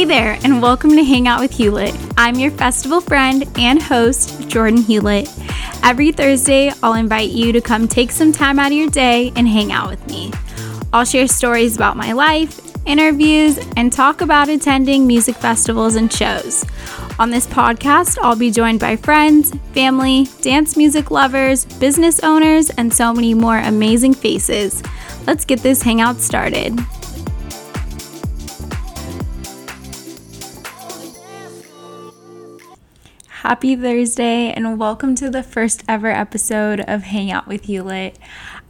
Hey there, and welcome to Hang Out with Hewlett. I'm your festival friend and host, Jordan Hewlett. Every Thursday, I'll invite you to come take some time out of your day and hang out with me. I'll share stories about my life, interviews, and talk about attending music festivals and shows. On this podcast, I'll be joined by friends, family, dance music lovers, business owners, and so many more amazing faces. Let's get this hangout started. Happy Thursday, and welcome to the first ever episode of Hang Out with Hewlett.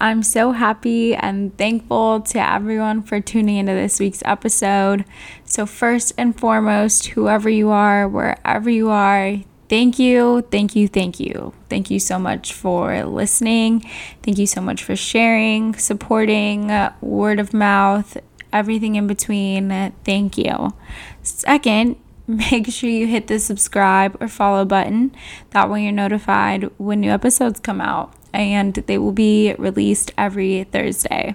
I'm so happy and thankful to everyone for tuning into this week's episode. So, first and foremost, whoever you are, wherever you are, thank you, thank you, thank you. Thank you so much for listening. Thank you so much for sharing, supporting, word of mouth, everything in between. Thank you. Second, make sure you hit the subscribe or follow button. That way, you're notified when new episodes come out, and they will be released every Thursday.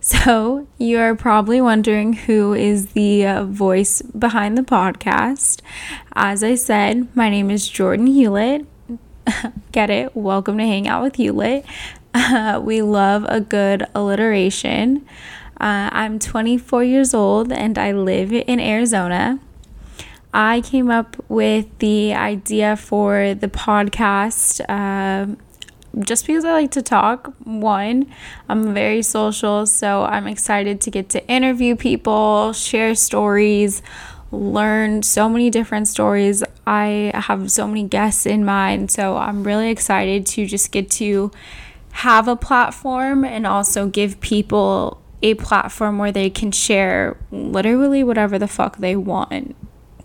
So, you're probably wondering who is the uh, voice behind the podcast. As I said, my name is Jordan Hewlett. Get it? Welcome to Hang Out with Hewlett. Uh, we love a good alliteration. Uh, I'm 24 years old and I live in Arizona. I came up with the idea for the podcast uh, just because I like to talk. One, I'm very social, so I'm excited to get to interview people, share stories, learn so many different stories. I have so many guests in mind, so I'm really excited to just get to have a platform and also give people a platform where they can share literally whatever the fuck they want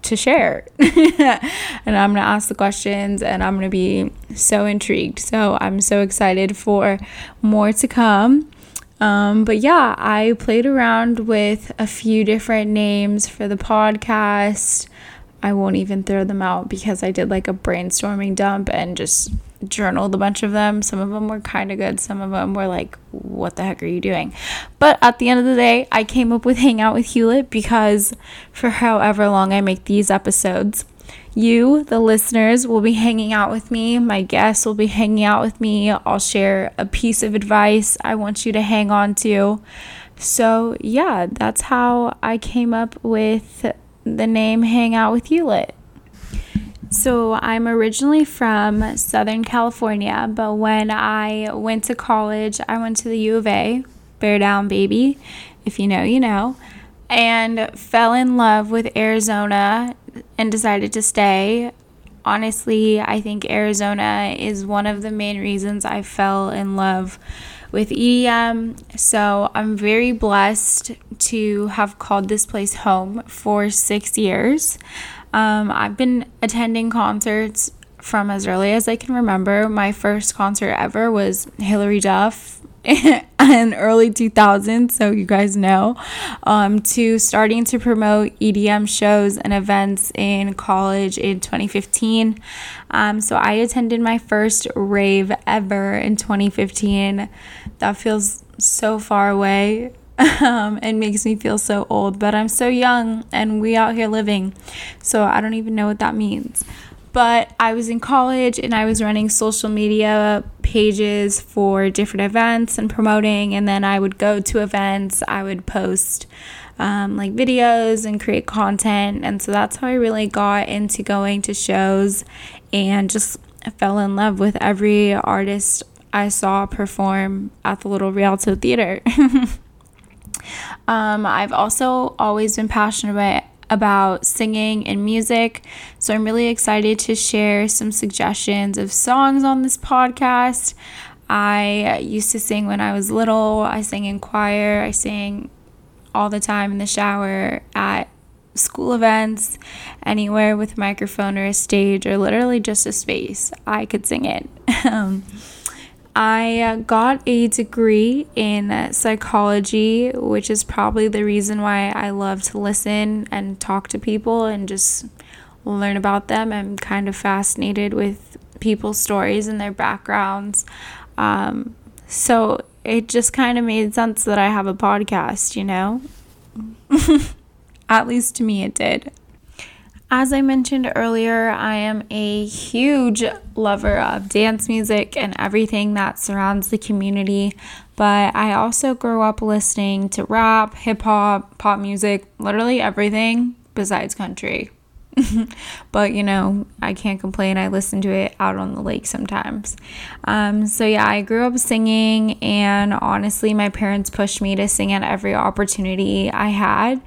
to share. and I'm going to ask the questions and I'm going to be so intrigued. So I'm so excited for more to come. Um, but yeah, I played around with a few different names for the podcast. I won't even throw them out because I did like a brainstorming dump and just journaled a bunch of them. Some of them were kind of good, some of them were like, what the heck are you doing? But at the end of the day, I came up with Hang Out with Hewlett because for however long I make these episodes, you, the listeners, will be hanging out with me. My guests will be hanging out with me. I'll share a piece of advice I want you to hang on to. So, yeah, that's how I came up with the name Hang Out with Hewlett. So, I'm originally from Southern California, but when I went to college, I went to the U of A, bear down, baby. If you know, you know. And fell in love with Arizona and decided to stay. Honestly, I think Arizona is one of the main reasons I fell in love with EDM. So, I'm very blessed to have called this place home for six years. Um, I've been attending concerts from as early as I can remember. My first concert ever was Hilary Duff in early 2000s, so you guys know, um, to starting to promote EDM shows and events in college in 2015. Um, so I attended my first rave ever in 2015. That feels so far away um, and makes me feel so old. But I'm so young and we out here living. So I don't even know what that means. But I was in college and I was running social media pages for different events and promoting. And then I would go to events, I would post um, like videos and create content. And so that's how I really got into going to shows and just fell in love with every artist I saw perform at the Little Rialto Theater. Um, I've also always been passionate about about singing and music. So I'm really excited to share some suggestions of songs on this podcast. I used to sing when I was little. I sang in choir. I sang all the time in the shower at school events, anywhere with a microphone or a stage or literally just a space. I could sing it. I uh, got a degree in psychology, which is probably the reason why I love to listen and talk to people and just learn about them. I'm kind of fascinated with people's stories and their backgrounds. Um, so it just kind of made sense that I have a podcast, you know? At least to me, it did. As I mentioned earlier, I am a huge lover of dance music and everything that surrounds the community, but I also grew up listening to rap, hip hop, pop music, literally everything besides country. but you know, I can't complain. I listen to it out on the lake sometimes. Um, so yeah, I grew up singing, and honestly, my parents pushed me to sing at every opportunity I had.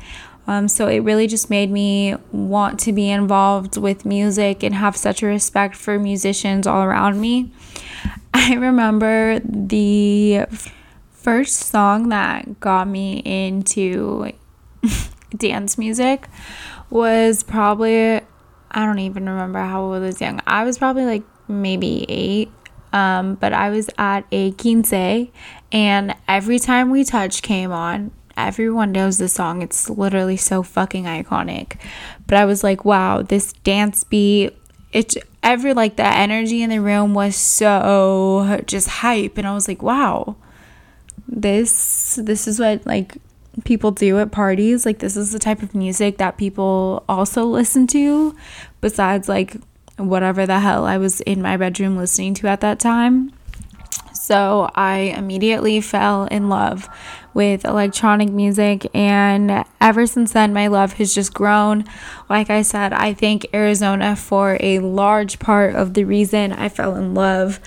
Um, so it really just made me want to be involved with music and have such a respect for musicians all around me. I remember the first song that got me into dance music was probably, I don't even remember how old I was young. I was probably like maybe eight. Um, but I was at a quince, and every time we touch came on, everyone knows the song. It's literally so fucking iconic. But I was like, wow, this dance beat, it's every like the energy in the room was so just hype and I was like, wow. This this is what like people do at parties. Like this is the type of music that people also listen to besides like whatever the hell I was in my bedroom listening to at that time. So I immediately fell in love with electronic music, and ever since then, my love has just grown. Like I said, I thank Arizona for a large part of the reason I fell in love.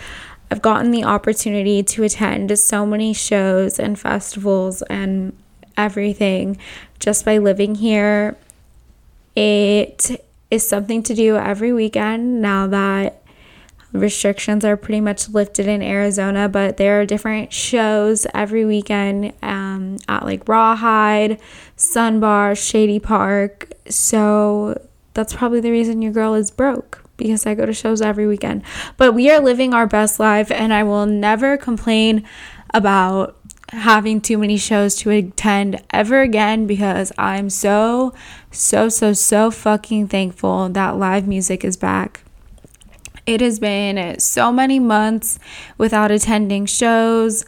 I've gotten the opportunity to attend so many shows and festivals and everything just by living here. It is something to do every weekend now that restrictions are pretty much lifted in Arizona, but there are different shows every weekend um, at like Rawhide, Sunbar, Shady Park. So that's probably the reason your girl is broke because I go to shows every weekend. But we are living our best life, and I will never complain about having too many shows to attend ever again because I'm so, so, so, so fucking thankful that live music is back. It has been so many months without attending shows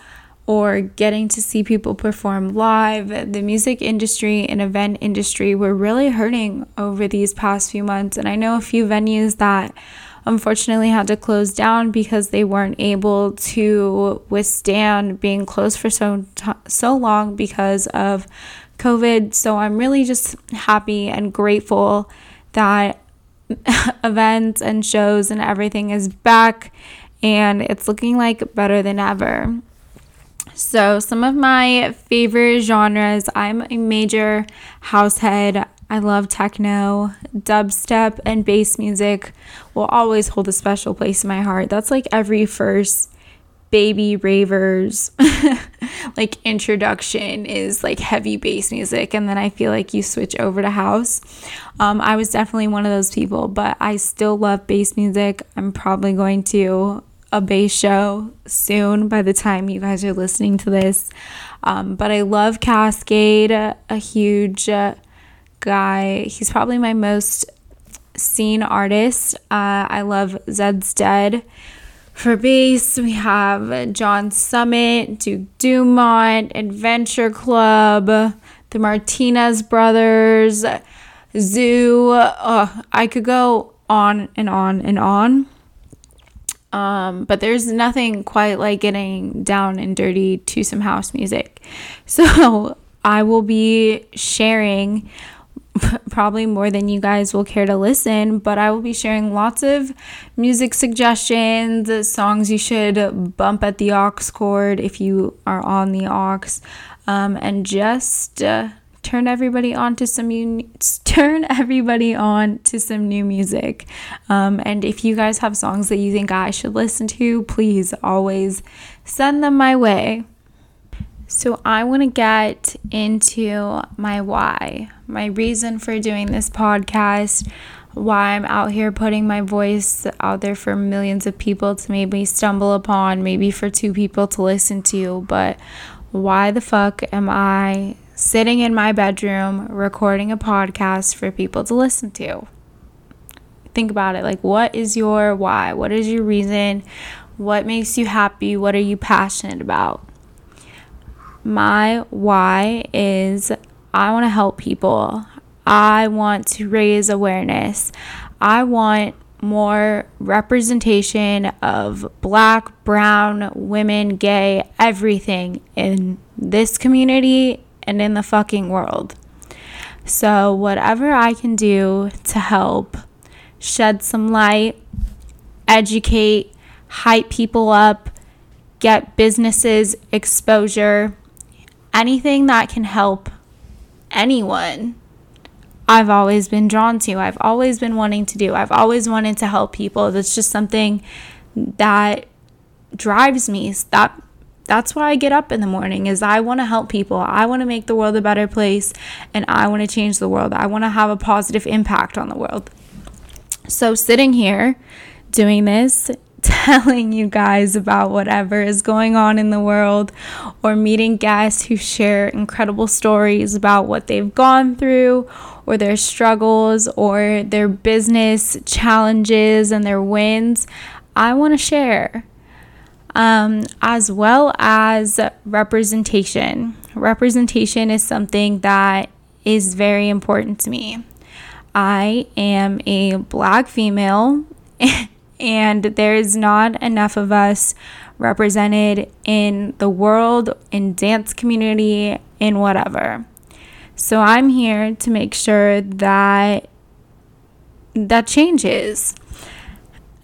or getting to see people perform live. The music industry and event industry were really hurting over these past few months. And I know a few venues that unfortunately had to close down because they weren't able to withstand being closed for so t- so long because of COVID. So I'm really just happy and grateful that events and shows and everything is back and it's looking like better than ever. So, some of my favorite genres I'm a major house head. I love techno, dubstep, and bass music will always hold a special place in my heart. That's like every first baby ravers. Like introduction is like heavy bass music and then i feel like you switch over to house. Um, i was definitely one of those people but i still love bass music. I'm probably going to a bass show soon by the time you guys are listening to this. Um, but i love kaskade a huge uh, guy. He's probably my most seen artist. Uh, i love zed's dead for bass, we have John Summit, Duke Dumont, Adventure Club, the Martinez Brothers, ZHU. I could go on and on and on. Um, but there's nothing quite like getting down and dirty to some house music. So I will be sharing probably more than you guys will care to listen, but I will be sharing lots of music suggestions, songs you should bump at the aux cord if you are on the aux, um, and just uh, turn everybody on to some un- turn everybody on to some new music. Um, and if you guys have songs that you think I should listen to, please always send them my way. So, I want to get into my why, my reason for doing this podcast, why I'm out here putting my voice out there for millions of people to maybe stumble upon, maybe for two people to listen to. But why the fuck am I sitting in my bedroom recording a podcast for people to listen to? Think about it. Like, what is your why? What is your reason? What makes you happy? What are you passionate about? My why is I want to help people. I want to raise awareness. I want more representation of black, brown, women, gay, everything in this community and in the fucking world. So, whatever I can do to help shed some light, educate, hype people up, get businesses exposure, anything that can help anyone I've always been drawn to. I've always been wanting to do. I've always wanted to help people. That's just something that drives me. That that's why I get up in the morning is I want to help people. I want to make the world a better place and I want to change the world. I want to have a positive impact on the world. So sitting here doing this telling you guys about whatever is going on in the world or meeting guests who share incredible stories about what they've gone through or their struggles or their business challenges and their wins, I want to share. Um, as well as representation. Representation is something that is very important to me. I am a black female and there's not enough of us represented in the world, in dance community, in whatever. So I'm here to make sure that that changes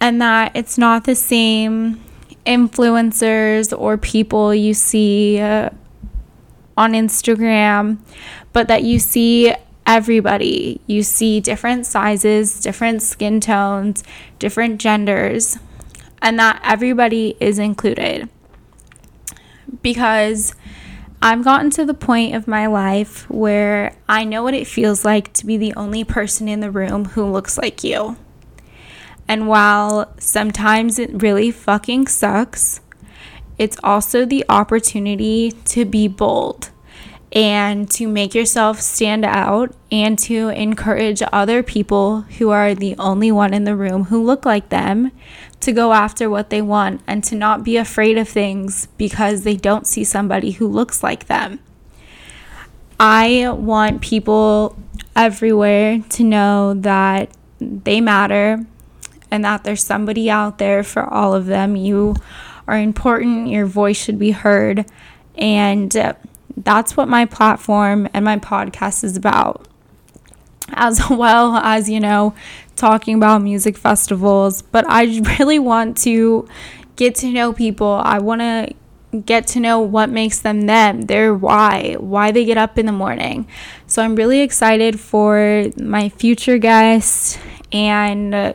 and that it's not the same influencers or people you see uh, on Instagram, but that you see everybody. You see different sizes, different skin tones, different genders, and that everybody is included. Because I've gotten to the point of my life where I know what it feels like to be the only person in the room who looks like you. And while sometimes it really fucking sucks, it's also the opportunity to be bold and to make yourself stand out and to encourage other people who are the only one in the room who look like them to go after what they want and to not be afraid of things because they don't see somebody who looks like them. I want people everywhere to know that they matter and that there's somebody out there for all of them. You are important, your voice should be heard, and uh, that's what my platform and my podcast is about. As well as, you know, talking about music festivals, but I really want to get to know people. I want to get to know what makes them them, their why, why they get up in the morning. So I'm really excited for my future guests and uh,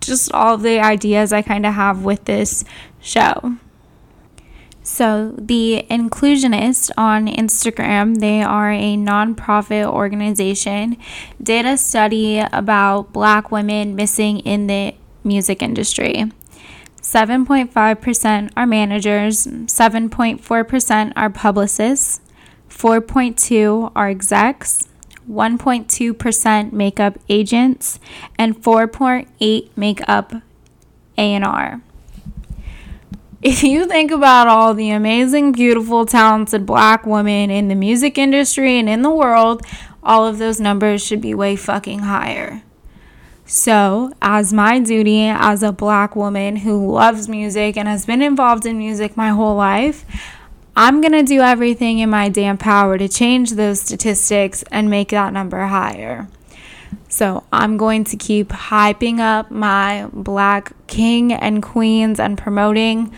just all the ideas I kind of have with this show. So, The Inclusionist on Instagram, they are a nonprofit organization, did a study about black women missing in the music industry. 7.5% are managers, 7.4% are publicists, 4.2 are execs, 1.2% make up agents, and 4.8 make up A&R if you think about all the amazing, beautiful, talented black women in the music industry and in the world, all of those numbers should be way fucking higher. So, as my duty as a black woman who loves music and has been involved in music my whole life, I'm to do everything in my damn power to change those statistics and make that number higher. So, I'm going to keep hyping up my black king and queens and promoting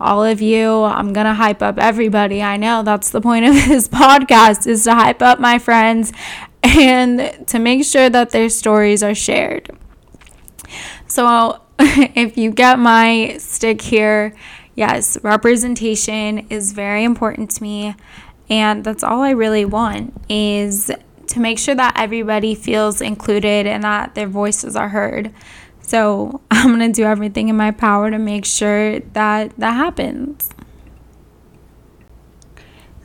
all of you. I'm going to hype up everybody. I know that's the point of this podcast is to hype up my friends and to make sure that their stories are shared. So, if you get my stick here, yes, representation is very important to me and that's all I really want is to make sure that everybody feels included and that their voices are heard. So I'm going to do everything in my power to make sure that that happens.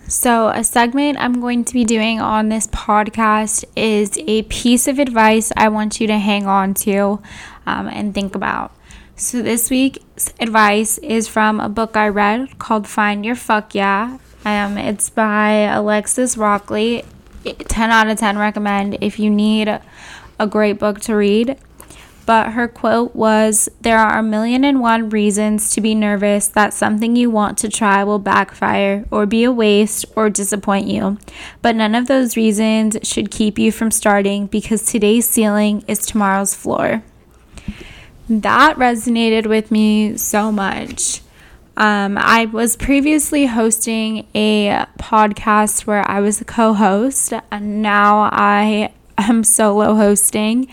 So, a segment I'm going to be doing on this podcast is a piece of advice I want you to hang on to um, and think about. So, this week's advice is from a book I read called Find Your Fuck Yeah. Um, it's by Alexis Rockley 10 out of 10 recommend if you need a great book to read. But her quote was There are a million and one reasons to be nervous that something you want to try will backfire or be a waste or disappoint you. But none of those reasons should keep you from starting because today's ceiling is tomorrow's floor. That resonated with me so much. Um, I was previously hosting a podcast where I was a co host, and now I am solo hosting.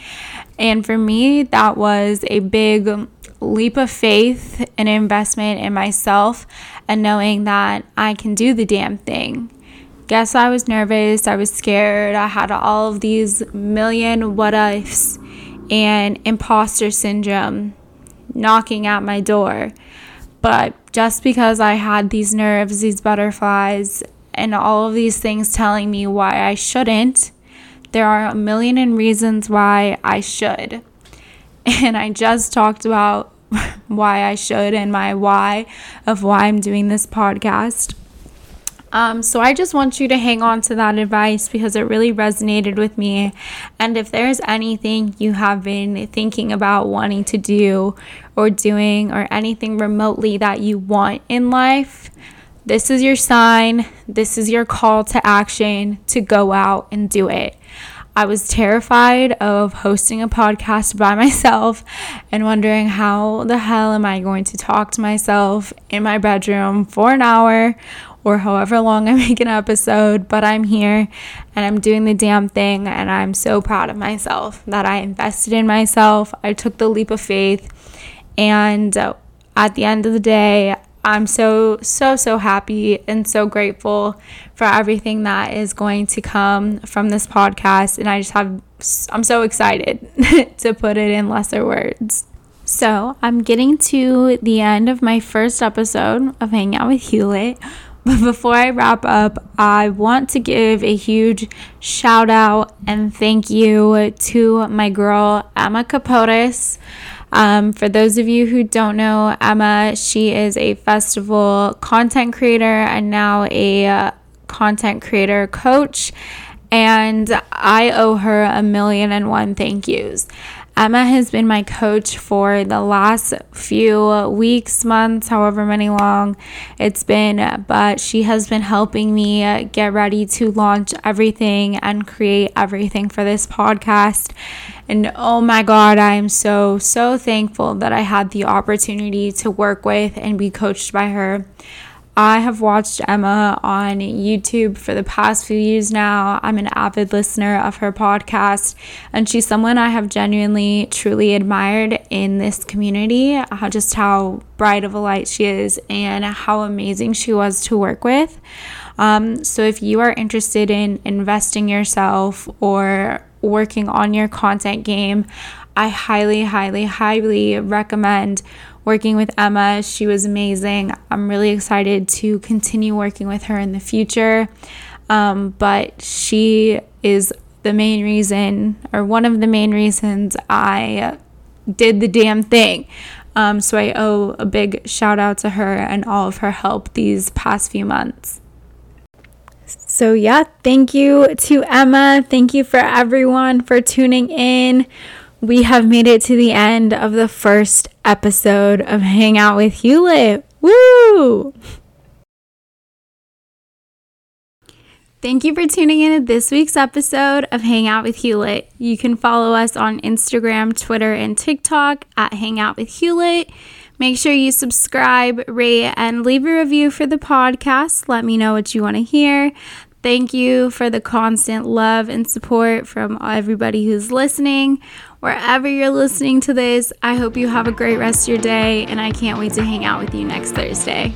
And for me, that was a big leap of faith and investment in myself and knowing that I can do the damn thing. Guess I was nervous, I was scared, I had all of these million what ifs and imposter syndrome knocking at my door. But just because I had these nerves, these butterflies, and all of these things telling me why I shouldn't, there are a million and reasons why I should. And I just talked about why I should and my why of why I'm doing this podcast. Um, so I just want you to hang on to that advice because it really resonated with me. And if there's anything you have been thinking about wanting to do or doing or anything remotely that you want in life, this is your sign. This is your call to action to go out and do it. I was terrified of hosting a podcast by myself and wondering how the hell am I going to talk to myself in my bedroom for an hour or however long I make an episode, but I'm here and I'm doing the damn thing. And I'm so proud of myself that I invested in myself. I took the leap of faith. And at the end of the day, I'm so, so, so happy and so grateful for everything that is going to come from this podcast. And I just have, I'm so excited to put it in lesser words. So I'm getting to the end of my first episode of Hang Out with Hewlett. But before I wrap up, I want to give a huge shout out and thank you to my girl, Emma Kapotes. Um, for those of you who don't know Emma, she is a festival content creator and now a uh, content creator coach. And I owe her a million and one thank yous. Emma has been my coach for the last few weeks, months, however many long it's been, but she has been helping me get ready to launch everything and create everything for this podcast. And oh my God, I am so, so thankful that I had the opportunity to work with and be coached by her. I have watched Emma on YouTube for the past few years now. I'm an avid listener of her podcast, and she's someone I have genuinely, truly admired in this community. How, just how bright of a light she is, and how amazing she was to work with. Um, so, if you are interested in investing yourself or working on your content game, I highly, highly, highly recommend working with Emma. She was amazing. I'm really excited to continue working with her in the future. Um, but she is the main reason, or one of the main reasons, I did the damn thing. Um, so I owe a big shout out to her and all of her help these past few months. So, yeah, thank you to Emma. Thank you for everyone for tuning in we have made it to the end of the first episode of Hang Out with Hewlett. Woo! Thank you for tuning in to this week's episode of Hang Out with Hewlett. You can follow us on Instagram, Twitter, and TikTok at Hang Out with Hewlett. Make sure you subscribe, rate, and leave a review for the podcast. Let me know what you want to hear. Thank you for the constant love and support from everybody who's listening. Wherever you're listening to this, I hope you have a great rest of your day, and I can't wait to hang out with you next Thursday.